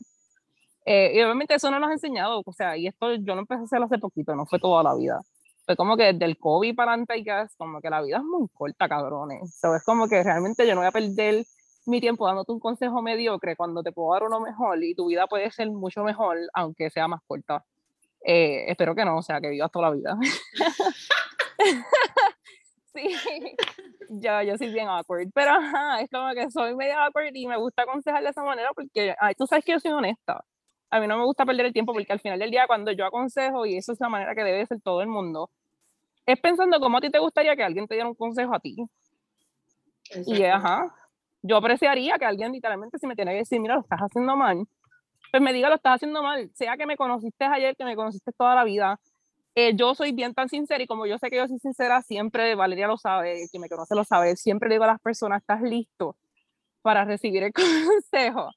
Eh, y obviamente eso no lo has enseñado, o sea, y esto yo no empecé a hacerlo hace poquito, no fue toda la vida fue como que desde el COVID para antes, como que la vida es muy corta, cabrones. So, es como que realmente yo no voy a perder mi tiempo dándote un consejo mediocre cuando te puedo dar uno mejor y tu vida puede ser mucho mejor, aunque sea más corta. Eh, espero que no, o sea, que vivas toda la vida. sí, yo, yo soy bien awkward, pero ajá, es como que soy medio awkward y me gusta aconsejar de esa manera porque ay, tú sabes que yo soy honesta. A mí no me gusta perder el tiempo porque al final del día cuando yo aconsejo, y eso es la manera que debe ser todo el mundo, es pensando cómo a ti te gustaría que alguien te diera un consejo a ti. Y ajá, yo apreciaría que alguien literalmente si me tiene que decir, mira, lo estás haciendo mal, pues me diga, lo estás haciendo mal, sea que me conociste ayer, que me conociste toda la vida. Eh, yo soy bien tan sincera y como yo sé que yo soy sincera, siempre, Valeria lo sabe, quien me conoce lo sabe, siempre digo a las personas, estás listo para recibir el consejo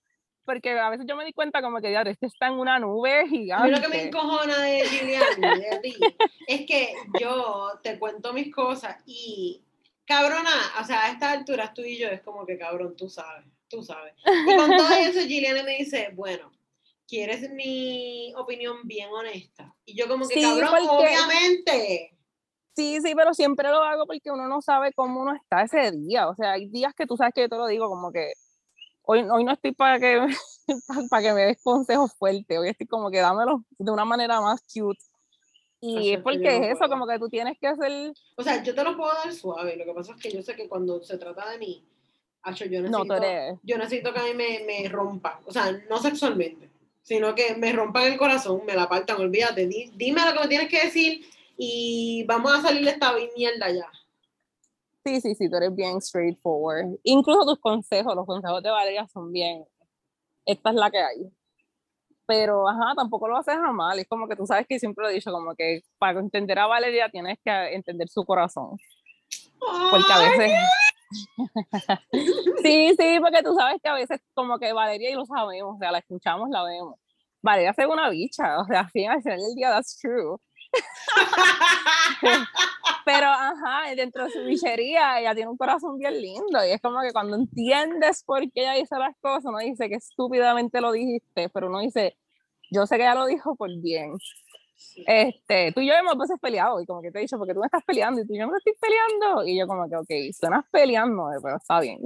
porque a veces yo me di cuenta como que ya este está en una nube gigante. Lo que me encojona de Lilian, de ti, es que yo te cuento mis cosas y cabrona, o sea, a estas alturas tú y yo es como que cabrón, tú sabes, tú sabes. Y con todo eso Gillian me dice, bueno, ¿quieres mi opinión bien honesta? Y yo como que cabrón, obviamente. Sí, sí, pero siempre lo hago porque uno no sabe cómo uno está ese día. O sea, hay días que tú sabes que yo te lo digo como que hoy, hoy no estoy para que, para que me des consejos fuertes, hoy estoy como que dámelo de una manera más cute. Y es porque es eso, como que tú tienes que hacer... O sea, yo te lo puedo dar suave, lo que pasa es que yo sé que cuando se trata de mí, yo necesito, yo necesito que a mí me, me rompan, o sea, no sexualmente, sino que me rompan el corazón, me la apartan, olvídate, dime lo que me tienes que decir y vamos a salir de esta mierda ya. Sí, sí, sí, tú eres bien straightforward. Incluso tus consejos, los consejos de Valeria son bien, esta es la que hay. Pero, ajá, tampoco lo haces a mal. Es como que tú sabes que siempre lo he dicho, como que para entender a Valeria tienes que entender su corazón. Porque a veces... sí, sí, porque tú sabes que a veces como que Valeria y lo sabemos, o sea, la escuchamos, la vemos. Valeria es una bicha, o sea, al final del día, that's true. Pero, ajá, dentro de su bichería, ella tiene un corazón bien lindo. Y es como que cuando entiendes por qué ella dice las cosas, uno dice que estúpidamente lo dijiste, pero uno dice, yo sé que ella lo dijo por bien. Este, tú y yo hemos veces peleado y como que te he dicho, porque tú me estás peleando y tú y yo no estoy peleando. Y yo como que, ok, suenas peleando, pero está bien.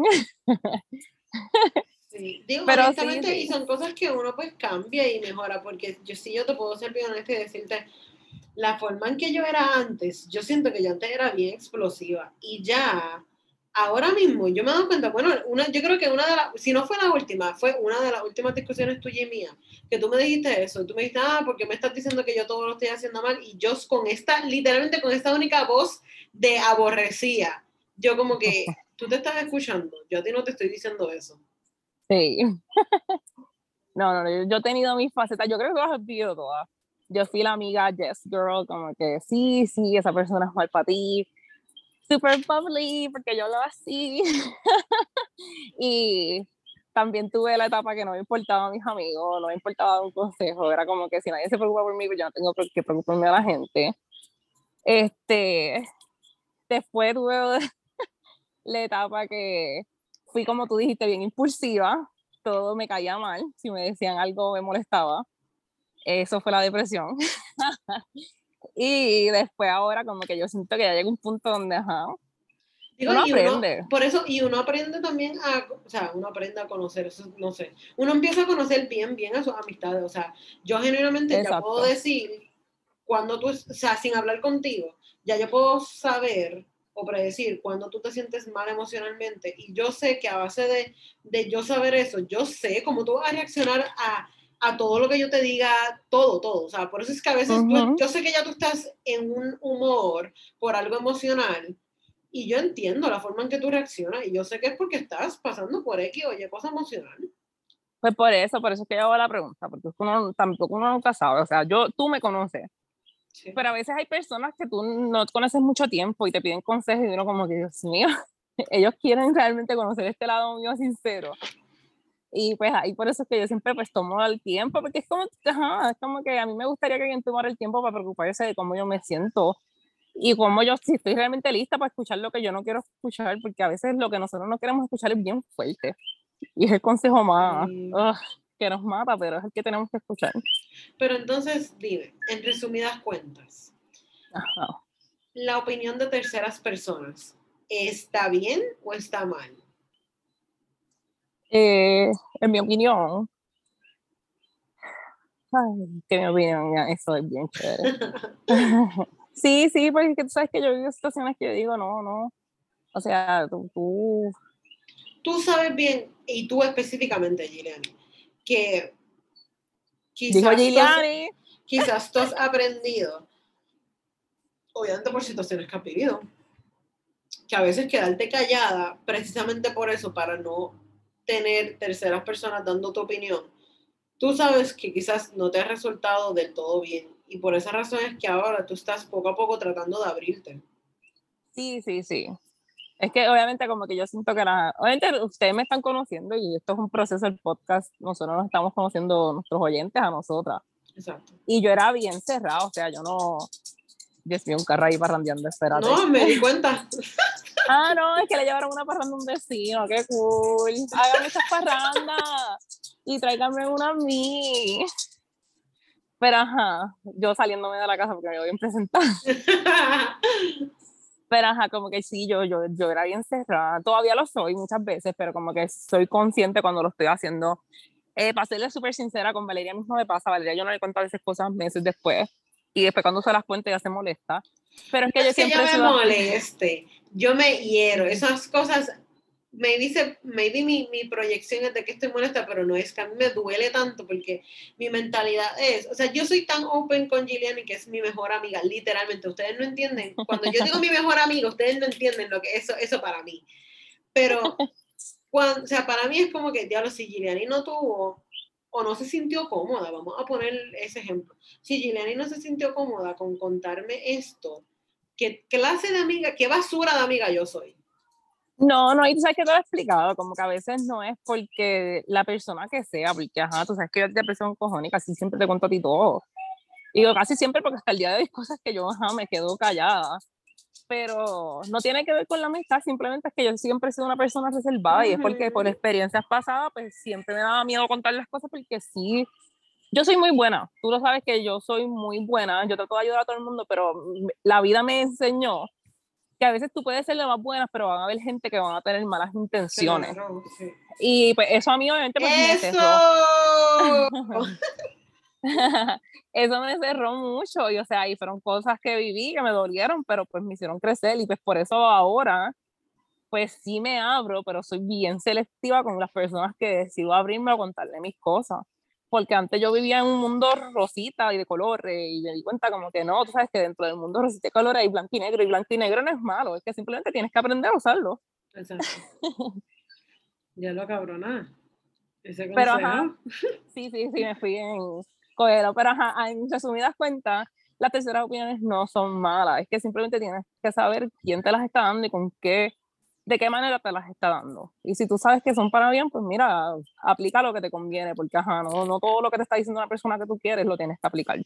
Sí, digo, pero honestamente, y son cosas que uno pues cambia y mejora, porque yo sí yo te puedo ser bien honesta y decirte, la forma en que yo era antes, yo siento que yo antes era bien explosiva y ya, ahora mismo, yo me he dado cuenta, bueno, una, yo creo que una de las, si no fue la última, fue una de las últimas discusiones tuya y mía, que tú me dijiste eso, tú me dijiste, ah, porque me estás diciendo que yo todo lo estoy haciendo mal y yo con esta, literalmente con esta única voz de aborrecía, yo como que, tú te estás escuchando, yo a ti no te estoy diciendo eso. Sí. no, no, yo he tenido mis facetas, yo creo que las he vivido todas yo fui la amiga Yes Girl, como que sí, sí, esa persona es mal para ti, super bubbly, porque yo lo así. y también tuve la etapa que no me importaba a mis amigos, no me importaba un consejo, era como que si nadie se preocupa por mí, pues yo no tengo que preocuparme a la gente. Este, después tuve la etapa que fui, como tú dijiste, bien impulsiva, todo me caía mal, si me decían algo me molestaba. Eso fue la depresión. y después ahora como que yo siento que ya llega un punto donde, ajá, uno aprende. por eso, y uno aprende también a, o sea, uno aprende a conocer, eso, no sé, uno empieza a conocer bien, bien a sus amistades, o sea, yo genuinamente ya puedo decir, cuando tú, o sea, sin hablar contigo, ya yo puedo saber o predecir cuando tú te sientes mal emocionalmente, y yo sé que a base de, de yo saber eso, yo sé cómo tú vas a reaccionar a a todo lo que yo te diga, todo, todo. O sea, por eso es que a veces yo sé que ya tú estás en un humor por algo emocional y yo entiendo la forma en que tú reaccionas y yo sé que es porque estás pasando por X o Y cosa emocional. Pues por eso, por eso es que yo hago la pregunta, porque uno, tampoco uno nunca sabe. O sea, yo, tú me conoces. Pero a veces hay personas que tú no conoces mucho tiempo y te piden consejos y uno como que, Dios mío, ellos quieren realmente conocer este lado mío sincero. Y pues ahí por eso es que yo siempre pues tomo el tiempo, porque es como, es como que a mí me gustaría que alguien tomara el tiempo para preocuparse de cómo yo me siento y cómo yo, si estoy realmente lista para escuchar lo que yo no quiero escuchar, porque a veces lo que nosotros no queremos escuchar es bien fuerte. Y es el consejo más que nos mata, pero es el que tenemos que escuchar. Pero entonces, dime, en resumidas cuentas, la opinión de terceras personas, ¿está bien o está mal? Eh, en mi opinión, ay, que mi opinión, eso es bien chévere. sí, sí, porque tú sabes que yo vivo situaciones que yo digo, no, no. O sea, tú, tú. Tú sabes bien, y tú específicamente, Giuliani, que quizás, quizás tú has aprendido, obviamente por situaciones que has vivido, que a veces quedarte callada precisamente por eso, para no tener terceras personas dando tu opinión, tú sabes que quizás no te ha resultado del todo bien y por esa razón es que ahora tú estás poco a poco tratando de abrirte. Sí, sí, sí. Es que obviamente como que yo siento que la, obviamente ustedes me están conociendo y esto es un proceso del podcast, nosotros nos estamos conociendo nuestros oyentes a nosotras. Exacto. Y yo era bien cerrado, o sea, yo no, yo estoy un carro ahí parrandeando, espérate. No, me di cuenta. Ah, no, es que le llevaron una parranda a un vecino, qué cool. Háganme esas parrandas y tráiganme una a mí. Pero ajá, yo saliéndome de la casa porque me voy bien presentar. Pero ajá, como que sí, yo, yo, yo era bien cerrada. Todavía lo soy muchas veces, pero como que soy consciente cuando lo estoy haciendo. Eh, para serle súper sincera, con Valeria mismo me pasa. Valeria yo no le cuento a veces cosas meses después. Y después cuando se las cuento ya se molesta. Pero es que yo siempre... Yo me moleste, yo me hiero. Esas cosas me dice, maybe mi, mi proyección es de que estoy molesta, pero no es que a mí me duele tanto porque mi mentalidad es, o sea, yo soy tan open con Gillian que es mi mechor amiga, literalmente, ustedes no entienden, cuando yo digo mi mejor amiga, ustedes no entienden lo que eso, eso para mí, pero, cuando, o sea, para mí es como que, diablo, si Gillian no tuvo o no se sintió cómoda, vamos a poner ese ejemplo, si Gillian no se sintió cómoda con contarme esto, ¿qué clase de amiga, qué basura de amiga yo soy? No, no, y tú sabes que te lo he explicado, como que a veces no es porque la persona que sea, porque ajá, tú sabes que yo te aprecio un cojón y casi siempre te cuento a ti todo. Y digo casi siempre porque hasta el día de hoy cosas que yo ajá, me quedo callada. Pero no tiene que ver con la amistad, simplemente es que yo siempre he sido una persona reservada y es porque por experiencias pasadas, pues siempre me daba miedo contar las cosas porque sí, yo soy muy buena. Tú lo sabes que yo soy muy buena, yo trato de ayudar a todo el mundo, pero la vida me enseñó que a veces tú puedes ser la más buena, pero van a haber gente que van a tener malas intenciones. Y pues eso a mí obviamente pues, me cerró. eso me cerró mucho y o sea, y fueron cosas que viví que me dolieron, pero pues me hicieron crecer y pues por eso ahora pues sí me abro, pero soy bien selectiva con las personas que decido abrirme a contarle mis cosas porque antes yo vivía en un mundo rosita y de colores y me di cuenta como que no, tú sabes que dentro del mundo rosita y colores hay blanco y negro y blanco y negro no es malo, es que simplemente tienes que aprender a usarlo. Exacto. ya lo cabrona. pero ajá, sí, sí, sí, me fui en pero ajá, en resumidas cuentas, las terceras opiniones no son malas, es que simplemente tienes que saber quién te las está dando y con qué de qué manera te las está dando. Y si tú sabes que son para bien, pues mira, aplica lo que te conviene, porque ajá, no, no todo lo que te está diciendo una persona que tú quieres lo tienes que aplicar.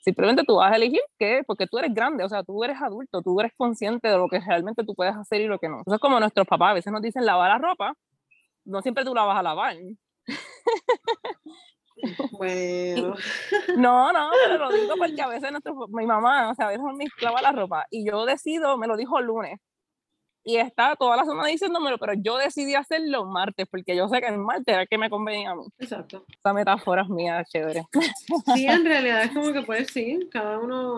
Simplemente tú vas a elegir qué, porque tú eres grande, o sea, tú eres adulto, tú eres consciente de lo que realmente tú puedes hacer y lo que no. Entonces, como nuestros papás a veces nos dicen lavar la ropa, no siempre tú la vas a lavar. Bueno. No, no, pero lo digo porque a veces nuestro, mi mamá, o sea, a veces me lava la ropa y yo decido, me lo dijo el lunes, y está toda la semana diciéndomelo, pero yo decidí hacerlo martes, porque yo sé que el martes era que me convenía a mí. Exacto. Esa metáfora es mía, chévere. Sí, en realidad es como que pues sí, cada uno...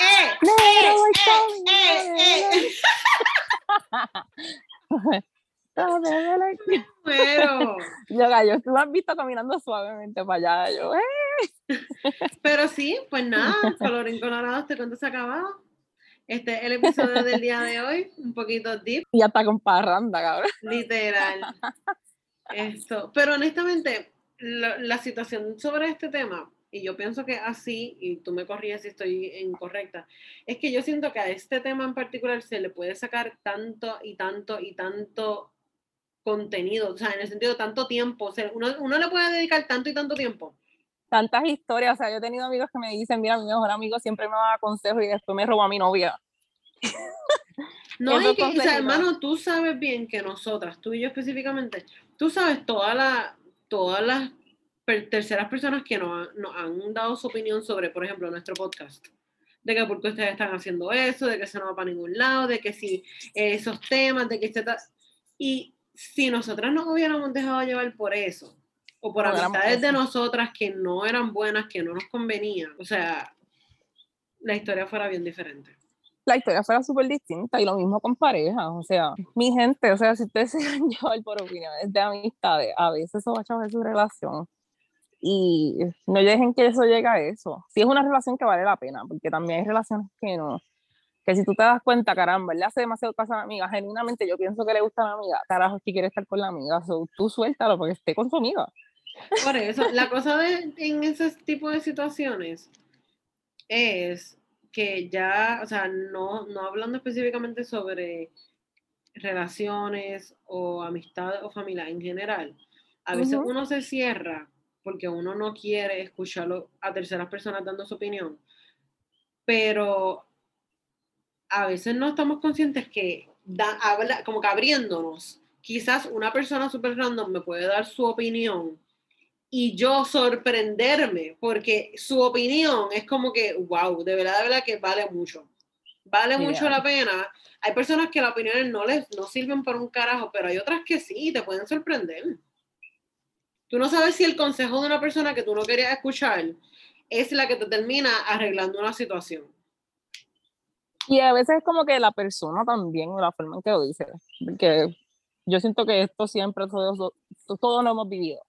¡Eh! ¡Eh! ¡Eh! ¡Eh! Pero, yo, gallo, tú has visto caminando suavemente para allá, yo, ¡eh! Pero sí, pues nada, colorín colorado, este cuento se ha acabado. Este es el episodio del día de hoy, un poquito deep. Y hasta con parranda, cabrón. Literal. Esto. Pero honestamente, la, situación sobre este tema, y yo pienso que así, y tú me corrías si estoy incorrecta, es que yo siento que a este tema en particular se le puede sacar tanto y tanto y tanto contenido, o sea, en el sentido de tanto tiempo, o sea, uno, uno le puede dedicar tanto y tanto tiempo tantas historias, o sea, yo he tenido amigos que me dicen, mira, mi mejor amigo siempre me da consejos y después me roba a mi novia. No, y que, o sea, hermano, tú sabes bien que nosotras, tú y yo específicamente, tú sabes todas las todas las terceras personas que nos, nos, han dado su opinión sobre, por ejemplo, nuestro podcast. De que por qué ustedes están haciendo eso, de que eso no va para ningún lado, de que si esos temas, de que está Y si nosotras nos hubiéramos dejado llevar por eso, o por amistades de nosotras que no eran buenas, que no nos convenían. O sea, la historia fuera bien diferente. La historia fuera súper distinta y lo mismo con parejas. O sea, mi gente, o sea, si ustedes se van llevar por opiniones de amistades, a veces eso va a chavar su relación. Y no dejen que eso llegue a eso. Si es una relación que vale la pena, porque también hay relaciones que no. Que si tú te das cuenta, caramba, le hace demasiado caso a la amiga, genuinamente yo pienso que le gusta a la amiga, carajo, que quiere estar con la amiga, tú suéltalo porque esté con su amiga. Por eso, la cosa de, en ese tipo de situaciones es que ya, o sea, no, no hablando específicamente sobre relaciones o amistad o familia en general, a veces uno se cierra porque uno no quiere escucharlo a terceras personas dando su opinión, pero a veces no estamos conscientes que da, habla, como que abriéndonos, quizás una persona súper random me puede dar su opinión y yo sorprenderme, porque su opinión es como que, wow, de verdad, de verdad que vale mucho. vale mucho la pena. Hay personas que las opiniones no les no sirven para un carajo, pero hay otras que sí, te pueden sorprender. Tú no sabes si el consejo de una persona que tú no querías escuchar es la que te termina arreglando una situación. Y a veces es como que la persona también, la forma en que lo dice, porque yo siento que esto siempre todos, todos lo hemos vivido.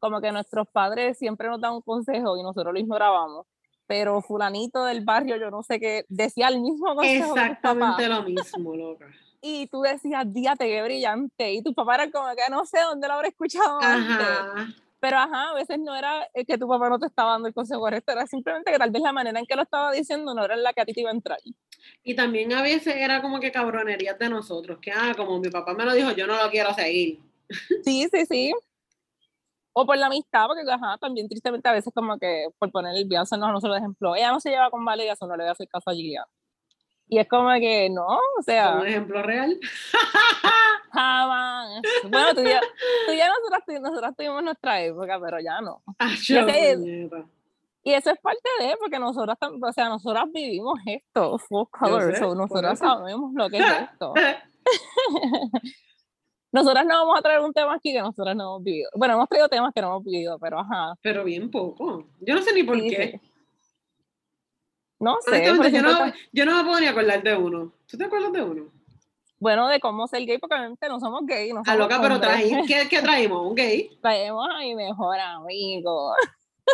Como que nuestros padres siempre nos dan un consejo y nosotros lo ignorábamos, pero fulanito del barrio, yo no sé qué, decía el mismo consejo que. Exactamente lo mismo, loca. Y tú decías, díate, qué brillante. Y tu papá era como que no sé dónde lo habré escuchado antes. Pero ajá, a veces no era eh, que tu papá no te estaba dando el consejo correcto, era simplemente que tal vez la manera en que lo estaba diciendo no era la que a ti te iba a entrar. Y también a veces era como que cabronerías de nosotros, que ah, como mi papá me lo dijo, yo no lo quiero seguir. Sí, sí, sí. O por la amistad, porque ajá, también tristemente a veces como que por poner el viaje a nosotros ejemplo, ella no se lleva con Valeria, eso no le voy a hacer caso a Gillian. Y es como que no, o sea, Un ejemplo real. jamás. Bueno, tú ya, tú ya nosotras, nosotras tuvimos nuestra época, pero ya no. Ah, Yo puñeta. Y eso es parte de, porque nosotras, o sea, nosotras vivimos esto, full color, sé, so nosotras sabemos lo que es esto. Nosotras no vamos a traer un tema aquí que nosotras no hemos vivido. Bueno, hemos traído temas que no hemos vivido, pero ajá. Pero bien poco. Yo no sé ni por sí, qué. sí. No sé, yo, no, yo no me puedo ni acordar de uno. ¿Tú te acuerdas de uno? bueno, de cómo ser gay, porque obviamente no somos gay, no Ah, loca, pero traí, ¿qué, ¿qué traímos? Un gay traemos a mi mejor amigo.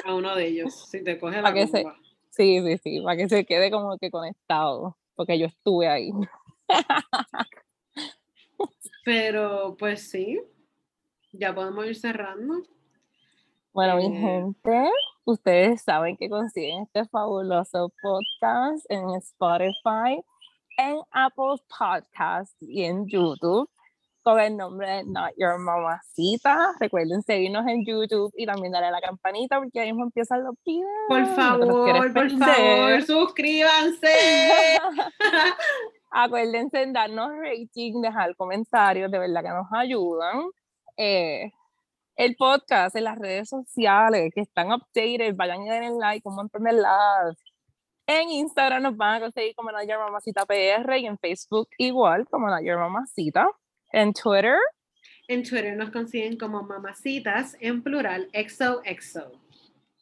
a uno de ellos. Si te coge la que se-. Sí, sí, sí, para que se quede como que conectado, porque yo estuve ahí. Pero pues sí, ya podemos ir cerrando. Bueno, mi Eh. gente, ustedes saben que consiguen este fabuloso podcast en Spotify, en Apple Podcast y en YouTube con el nombre de Not Your Mamacita. Recuerden seguirnos en YouTube y también darle a la campanita porque ahí mismo empiezan los videos. Por favor, por favor, suscríbanse. Acuérdense en darnos rating, dejar comentarios, de verdad que nos ayudan. Eh, podcast en las redes sociales que están updated, vayan y den like, un montón de likes. En Instagram nos van a conseguir como Your Mamacita PR y en Facebook igual como Your Mamacita. En Twitter, En Twitter nos consiguen como mamacitas en plural, XOXO.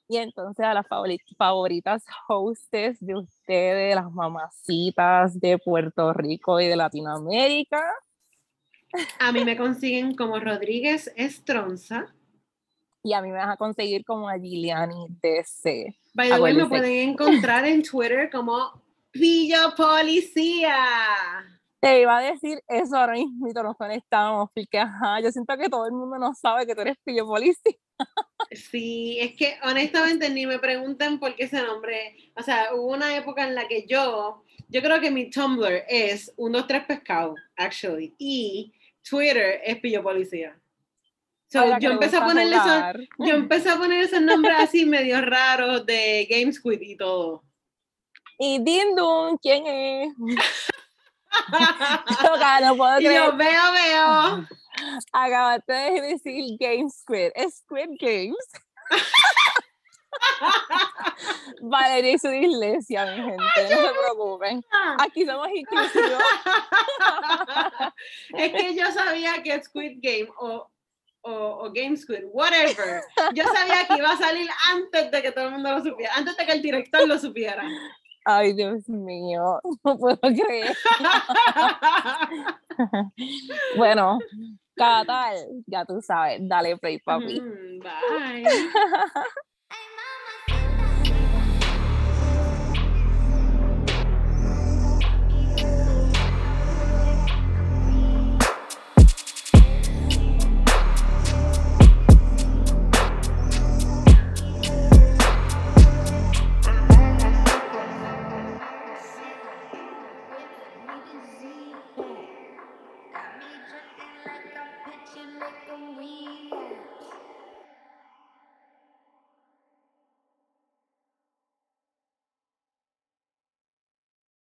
y entonces a las favori- favoritas hostes de ustedes, las mamacitas de Puerto Rico y de Latinoamérica. A mí me consiguen como Rodríguez Estronza. Y a mí me vas a conseguir como a Giliani DC. By the way, me pueden encontrar en Twitter como Pillo Policía. Te iba a decir eso ahora mismo, nos conectamos, porque ajá, yo siento que todo el mundo no sabe que tú eres pillo policía. Sí, es que honestamente ni me preguntan por qué ese nombre. O sea, hubo una época en la que yo, yo creo que mi Tumblr es 123 pescado, actually, y Twitter es pillo policía. So, yo empecé a ponerle esos, yo empecé a poner esos nombres así medio raros de Game Squid y todo. Y Dindun, ¿quién es? Toca, no puedo creer. yo veo, veo. Acabaste de decir Game Squid. Es Squid Games. Valeria y su iglesia, mi gente, no se preocupen. Aquí somos inclusivos. es que yo sabía que Squid Game o, o, o Game Squid, whatever, yo sabía que iba a salir antes de que todo el mundo lo supiera, antes de que el director lo supiera. Ay, Dios mío, no puedo creer. Bueno, cada tal, ya tú sabes, dale play, papi. Mm, Bye.